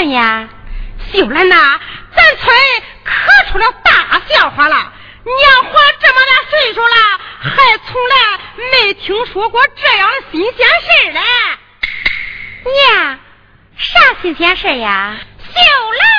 哎呀？秀兰呐，咱村可出了大笑话了。娘活这么大岁数了，还从来没听说过这样的新鲜事嘞。娘，啥新鲜事呀？秀兰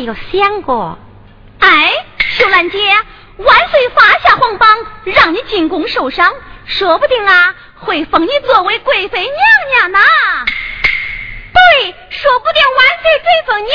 没有想过。哎，秀兰姐，万岁发下皇榜，让你进宫受赏，说不定啊，会封你作为贵妃娘娘呢。对，说不定万岁追封你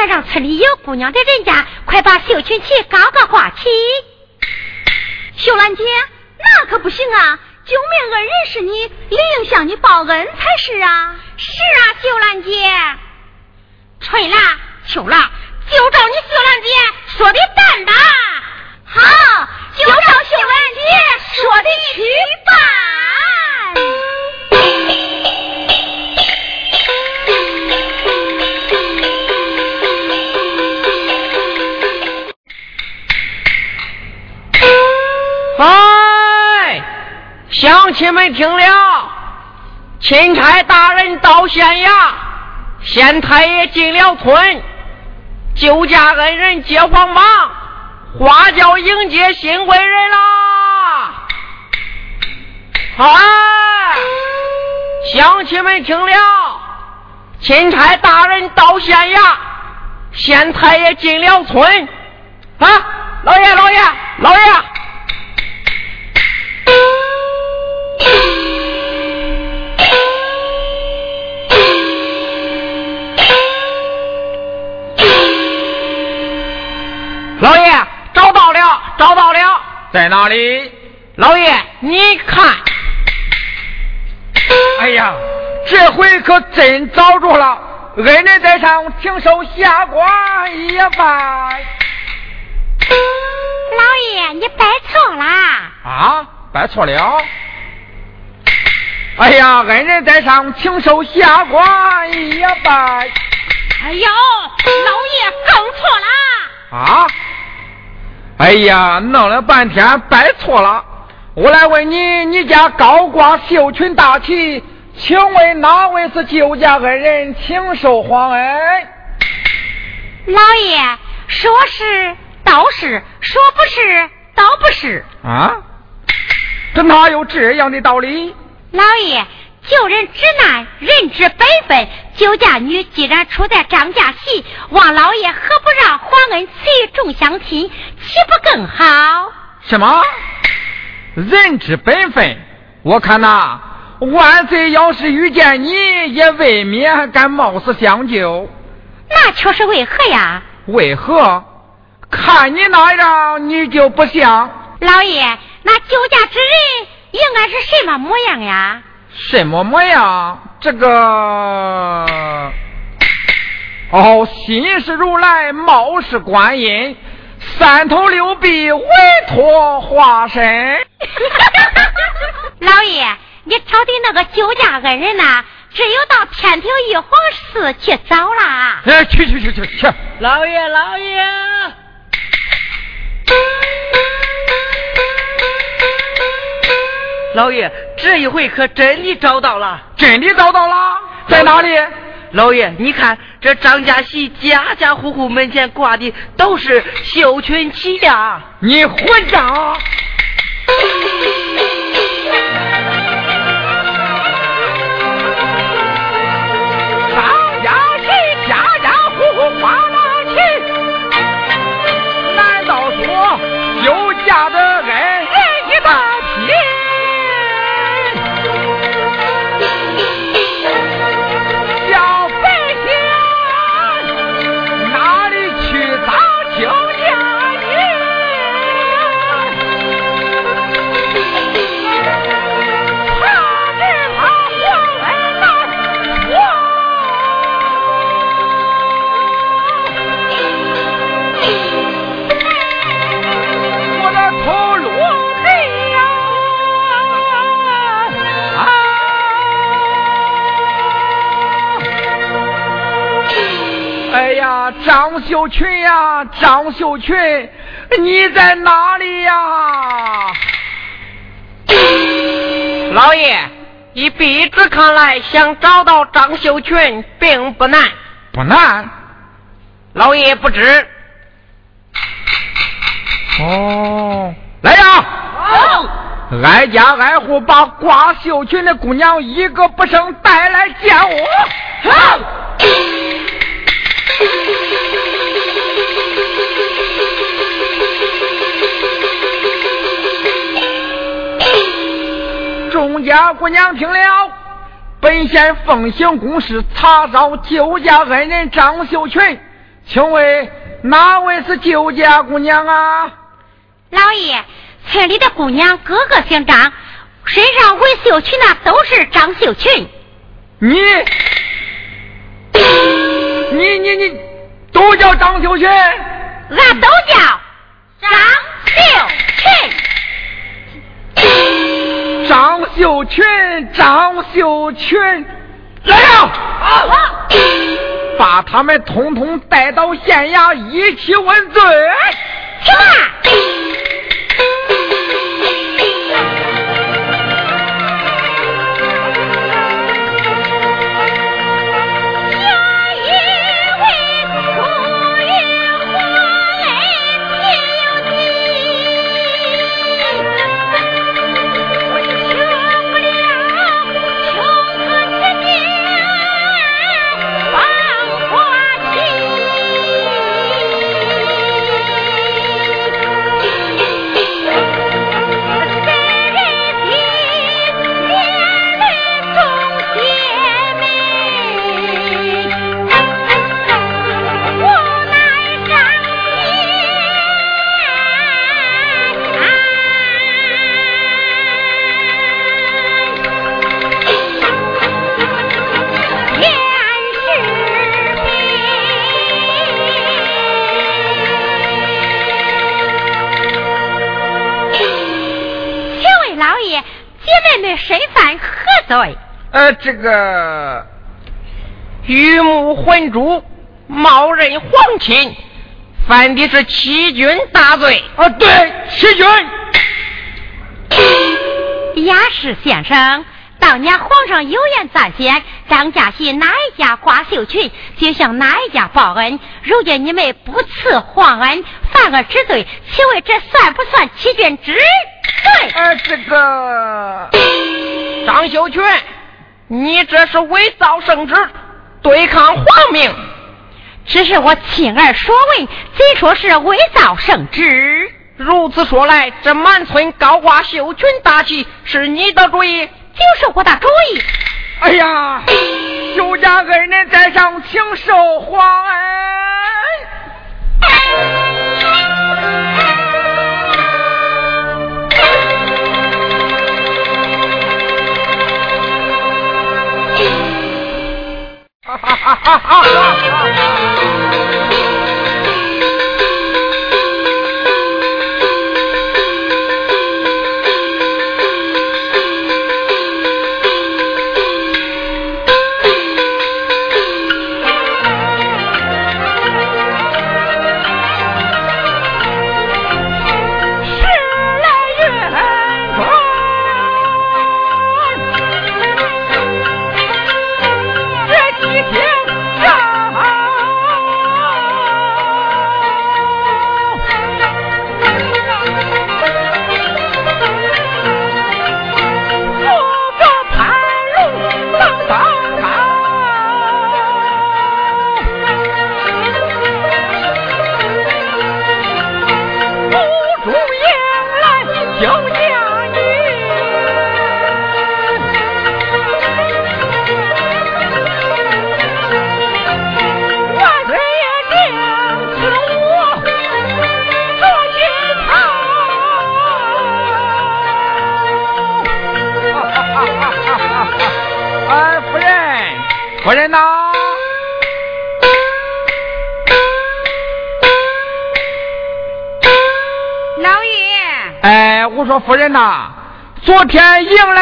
快让村里有姑娘的人家，快把绣裙旗高高挂起！秀兰姐，那可不行啊！救命恩人是你，理应向你报恩才是啊！是啊，秀兰姐。春兰、秋兰，就照你秀兰姐说的办吧。好，就照秀兰姐说的去办。乡亲们听了，钦差大人到县衙，县太爷进了村，救驾恩人接黄榜，花轿迎接新贵人啦！哎，乡亲们听了，钦差大人到县衙，县太爷进了村，啊，老爷，老爷，老爷。在哪里？老爷，你看，哎呀，这回可真找着了！恩人在上，请受下官一拜。老爷，你拜错了。啊，拜错了。哎呀，恩人在上，请受下官一拜。哎呦，老爷更错了。啊？哎呀，弄了半天拜错了。我来问你，你家高挂绣裙大旗，请问哪位是救驾恩人？请受皇恩。老爷，说是倒是，说不是倒不是。啊？这哪有这样的道理？老爷。救人之难，人之本分。救家女既然处在张家席，望老爷何不让皇恩赐予众乡亲，岂不更好？什么？人之本分？我看呐，万岁要是遇见你，也未免敢冒死相救。那却是为何呀？为何？看你那样，你就不像。老爷，那救驾之人应该是什么模样呀？什么模样？这个 哦，心是如来，貌是观音，三头六臂，委托化身。老爷，你找的那个救驾恩人呐，只有到天庭玉皇寺去找啦。哎，去去去去去！老爷，老爷。老爷，这一回可真的找到了，真的找到了，在哪里？老爷，你看这张家喜家家户户门前挂的都是绣裙旗呀！你混账！秀群呀，张秀群，你在哪里呀？老爷，以鼻子看来，想找到张秀群并不难。不难。老爷不知。哦，来呀！好。挨家挨户把挂绣裙的姑娘一个不剩带来见我。好。众家姑娘听了，本县奉行公事，查找救驾恩人张秀群，请问哪位是救驾姑娘啊？老爷，村里的姑娘个个姓张，身上围绣裙那都是张秀群。你，你你你，都叫张秀群？俺都叫张秀群。张秀群，张秀群，来了！把他们通通带到县衙，一起问罪。去吧！罪？呃，这个鱼目混珠，冒认皇亲，犯的是欺君大罪。啊，对，欺君。雅士先生，当年皇上有言在先，张家喜哪一家挂绣裙，就向哪一家报恩。如今你们不辞皇恩，犯了之罪，请问这算不算欺君之罪？呃，这个张秀全，你这是伪造圣旨，对抗皇命。只是我亲耳所闻，怎说是伪造圣旨？如此说来，这满村高挂绣裙大旗是你的主意，就是我的主意。哎呀，休家恩人在上，请受皇恩。哈哈哈哈哈哈！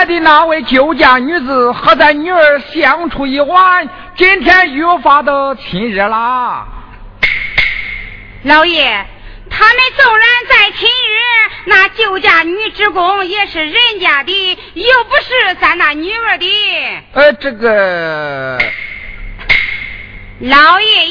的那位救家女子和咱女儿相处一晚，今天越发的亲热啦。老爷，他们纵然在亲热，那救家女职工也是人家的，又不是咱那女儿的。呃，这个。老爷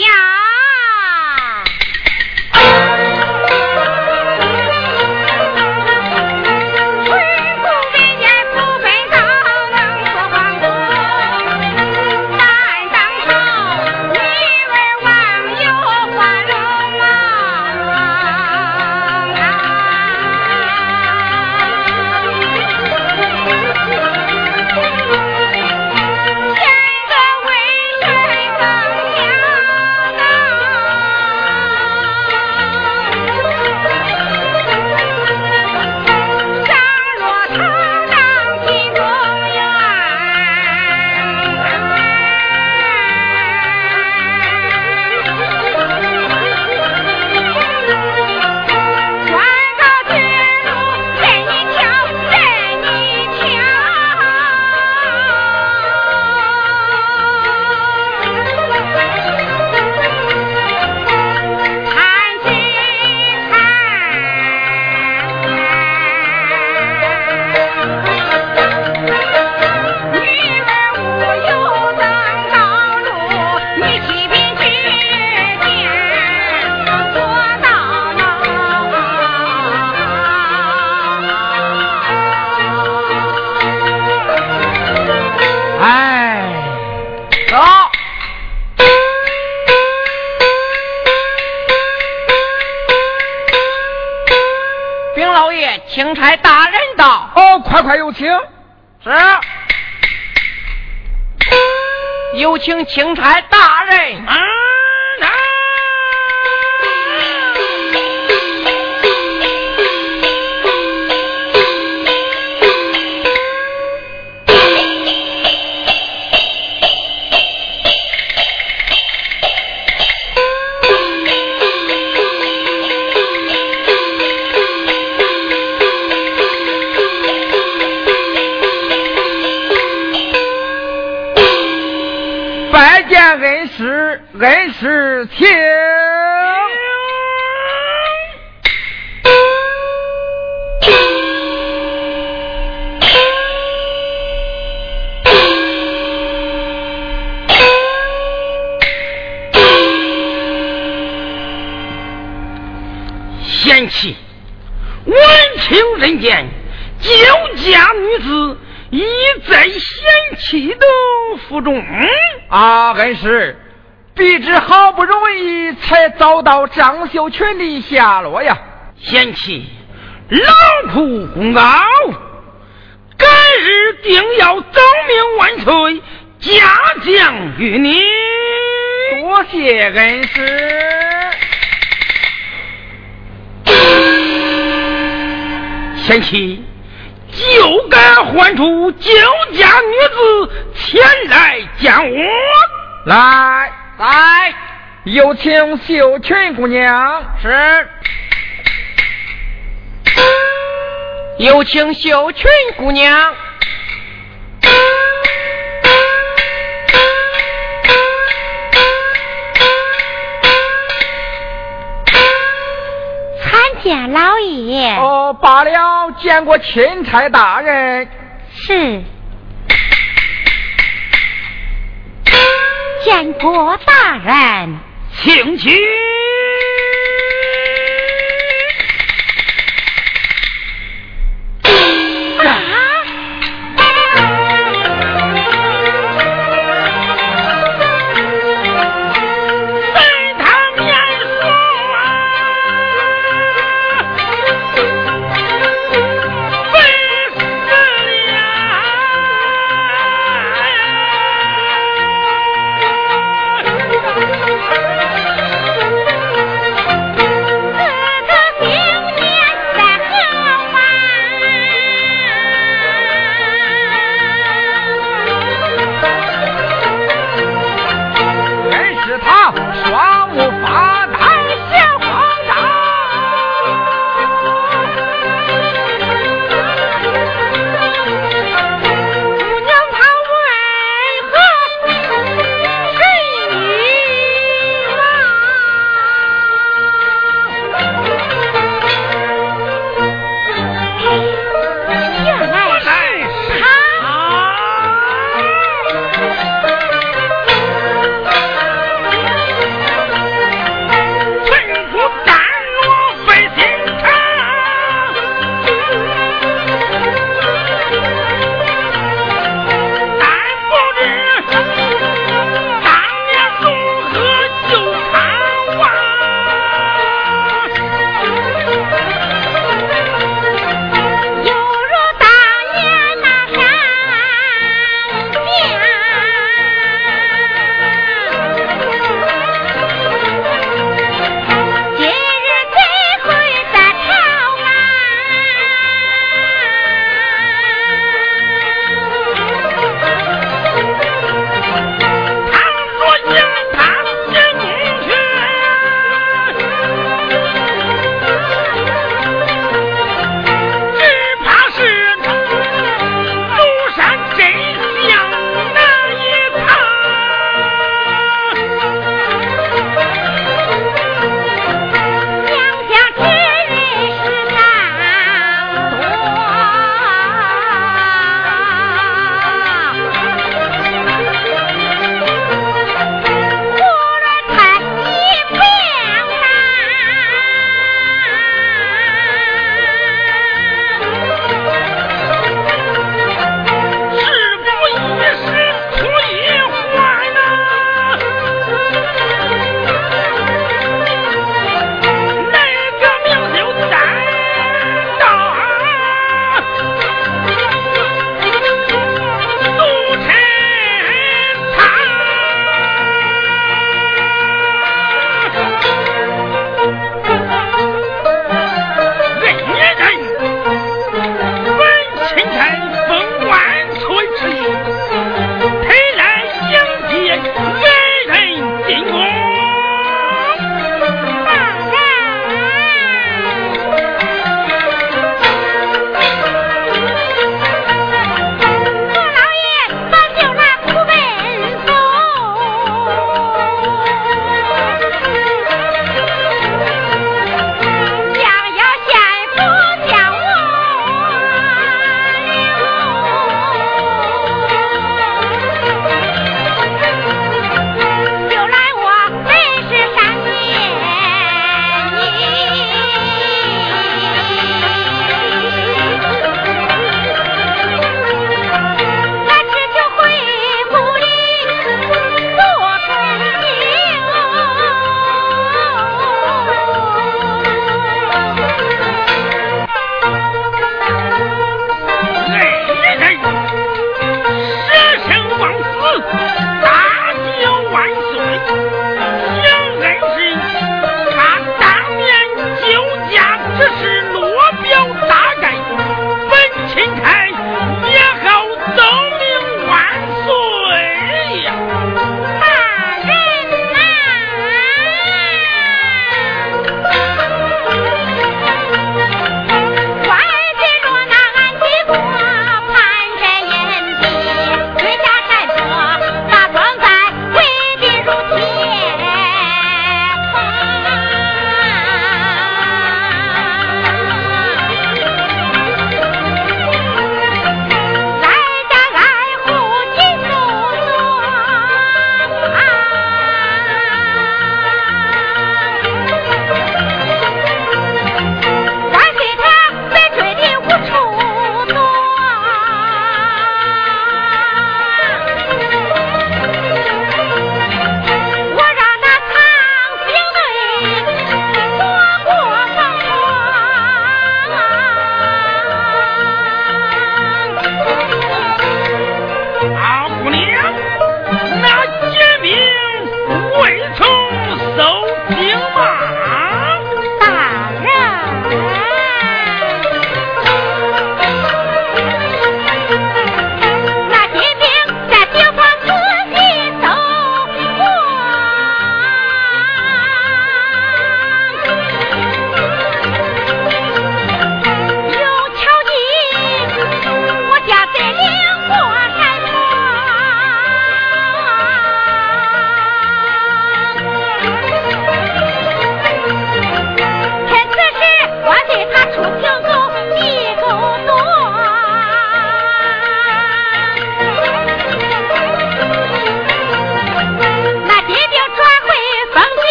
钦差恩师请。贤妻，闻听人间，酒家女子已在贤妻的府中。啊，恩师，必知好不容易才找到张秀全的下落呀！贤妻，劳苦功高，改日定要奏明万岁，嘉奖于你。多谢恩师。贤妻，就该唤出酒家女子前来见我。来，来，有请秀群姑娘。是。有请秀群姑娘。参见老爷哦，罢了，见过钦差大人。是，见过大人，请起。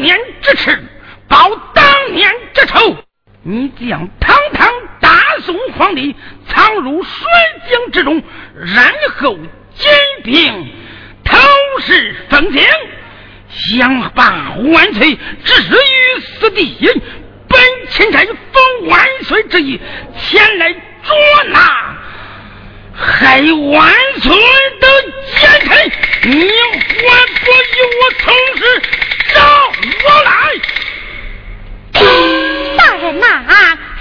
年之耻，报当年之仇。你将堂堂大宋皇帝藏入水井之中，然后兼并偷视封疆。想把万岁置于死地，本钦差奉万岁之意前来捉拿，害万岁的奸臣，你还不与我从实招我来？大人呐，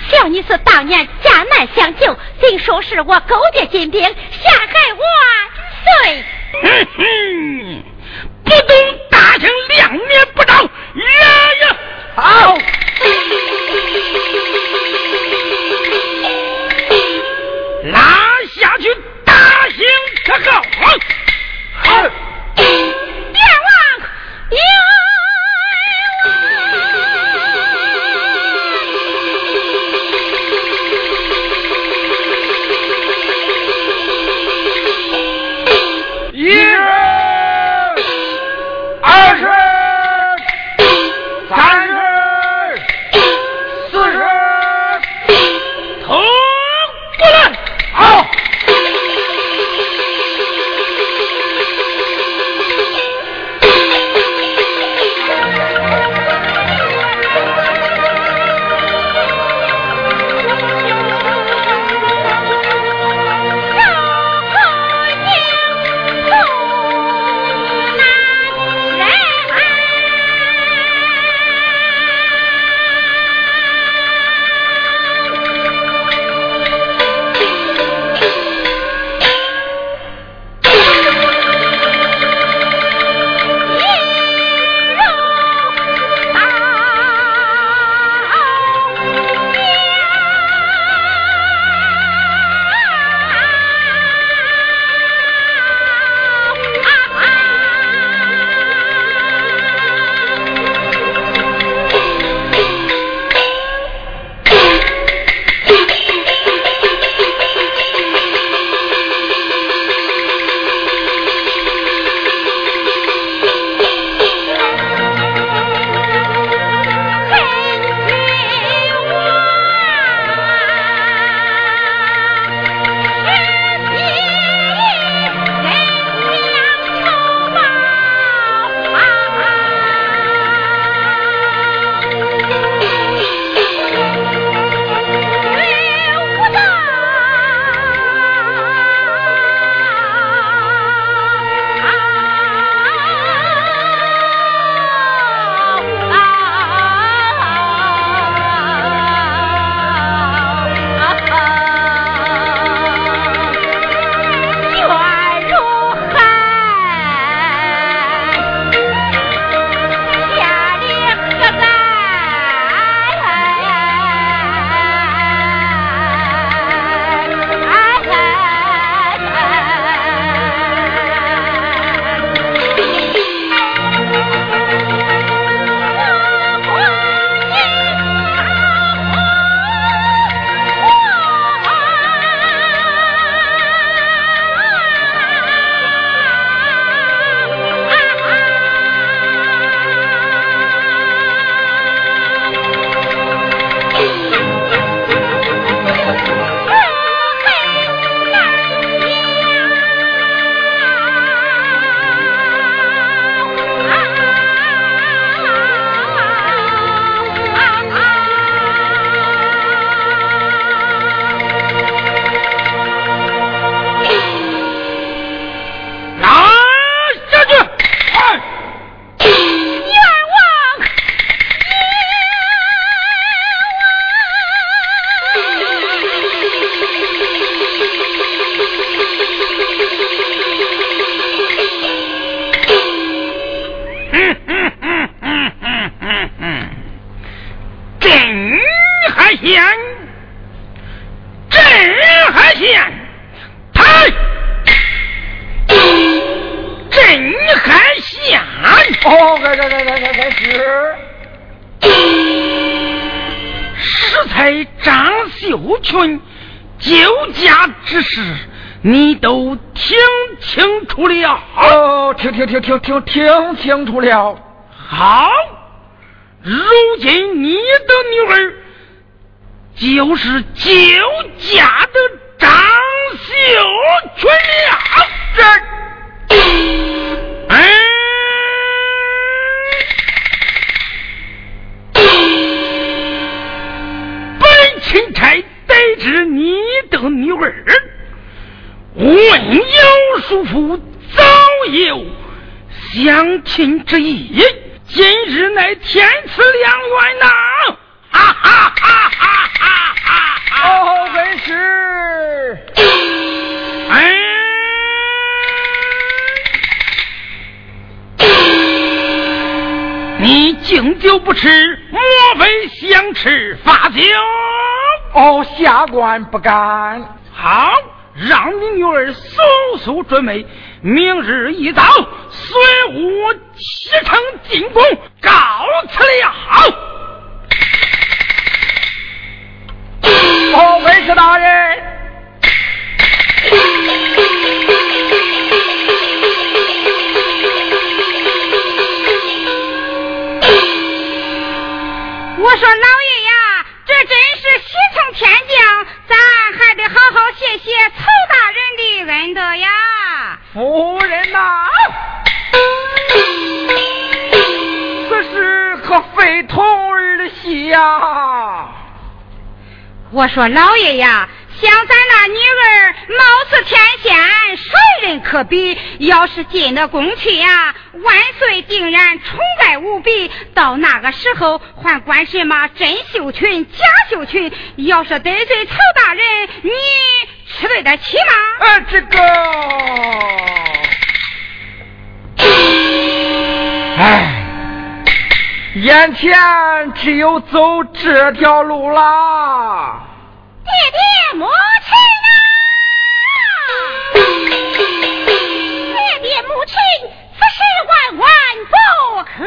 小女子当年家难相救，竟说是我勾结金兵陷害万岁。哼哼。不懂大清两面不着，来呀！好，刑特告。好，阎王有。事，你都听清楚了？哦，听听听听听听清楚了。好，如今你的女儿就是救驾的张秀群了。这，哎。钦差得知你的女儿问有叔父早有相亲之意，今日乃天赐良缘呐！哈哈哈哈哈哈！哦，本是。哎，你敬酒不吃，莫非想吃罚酒？哦，下官不敢。好，让你女儿速速准备，明日一早随我启程进宫，告辞了。哦，尉迟大人。呀。我说老爷呀。像咱那女儿貌似天仙，谁人可比？要是进了宫去呀，万岁定然宠爱无比。到那个时候，还管什么真秀群、假秀群？要是得罪曹大人，你吃对得起吗？呃，这个，眼前只有走这条路啦。爹爹母亲呐，爹爹母亲，此事万万不可。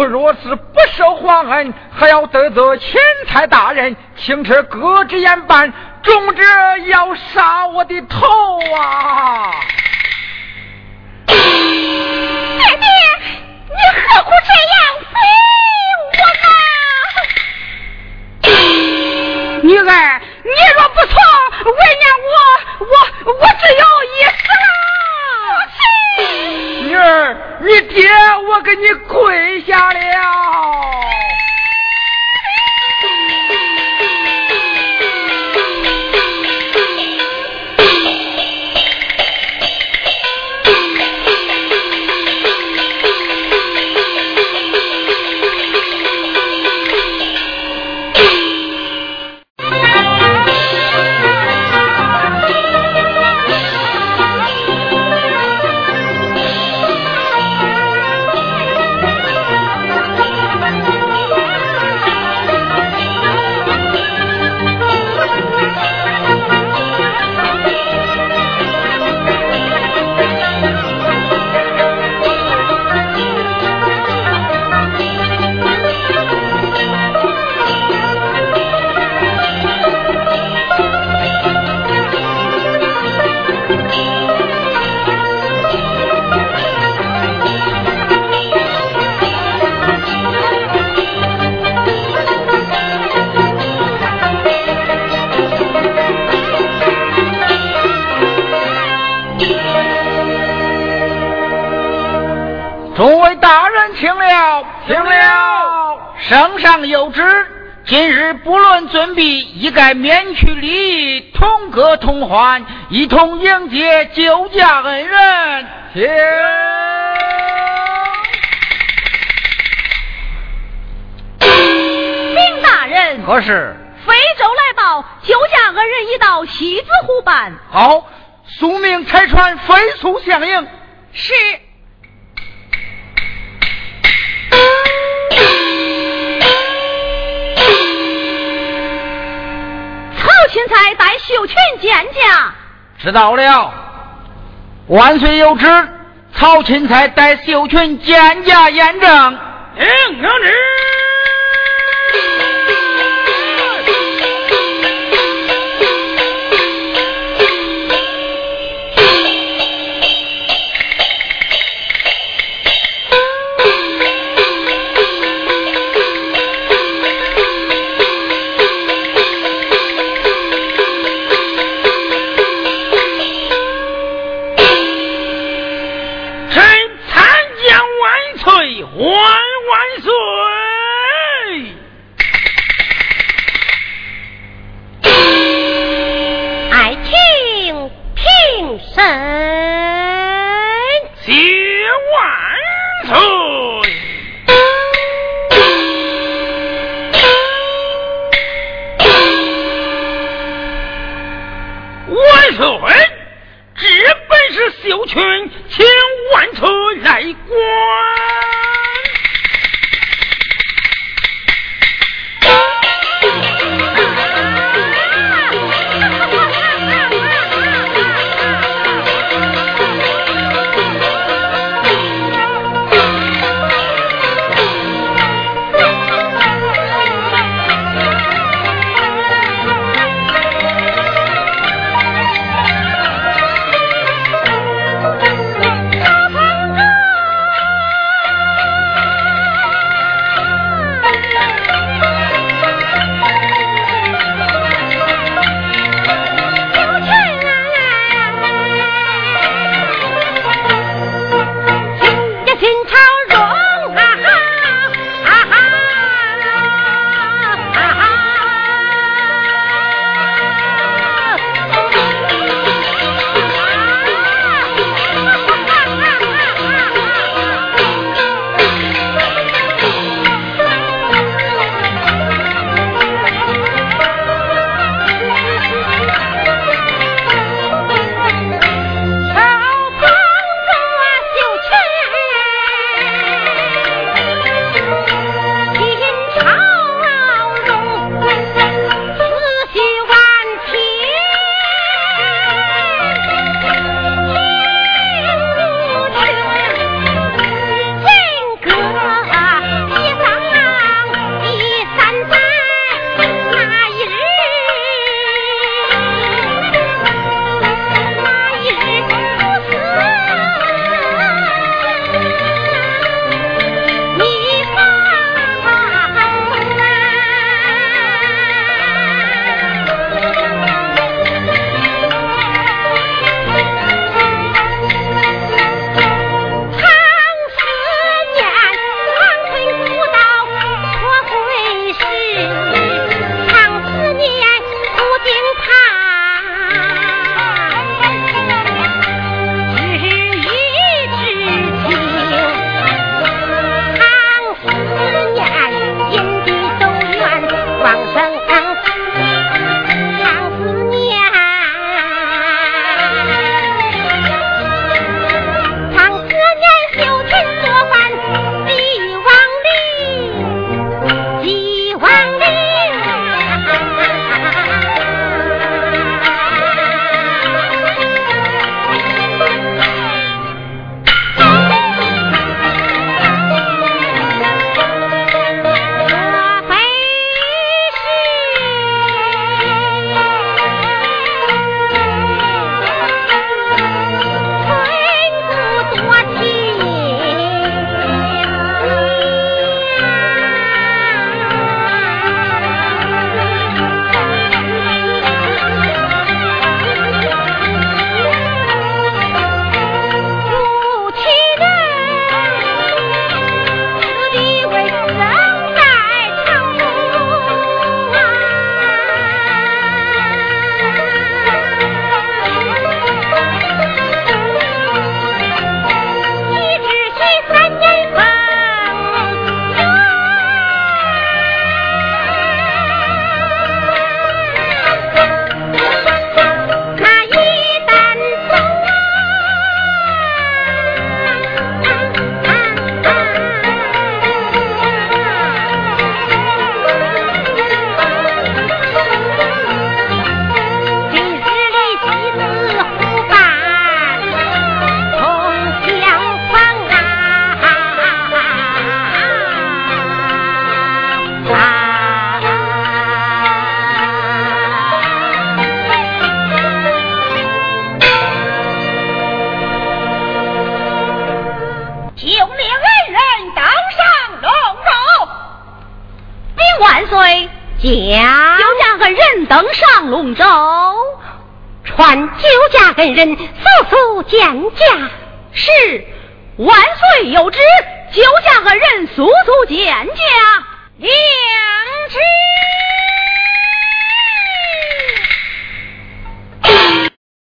我若是不受皇恩，还要得罪钦差大人，请吃革职严办。重者要杀我的头啊！爹爹，你何苦这样逼我呢？女儿，你若不从，为娘我我我只有你爹我给你跪下了。圣上有旨，今日不论尊卑，一概免去礼仪，同歌同欢，一同迎接救驾恩人。请。禀大人，何事？非洲来报，救驾恩人已到西子湖畔。好，速命差船飞速相迎。是。钦差带秀群见驾，知道了。万岁有旨，曹钦差带秀群见驾验证。领圣旨。谢万寿。人速速见驾。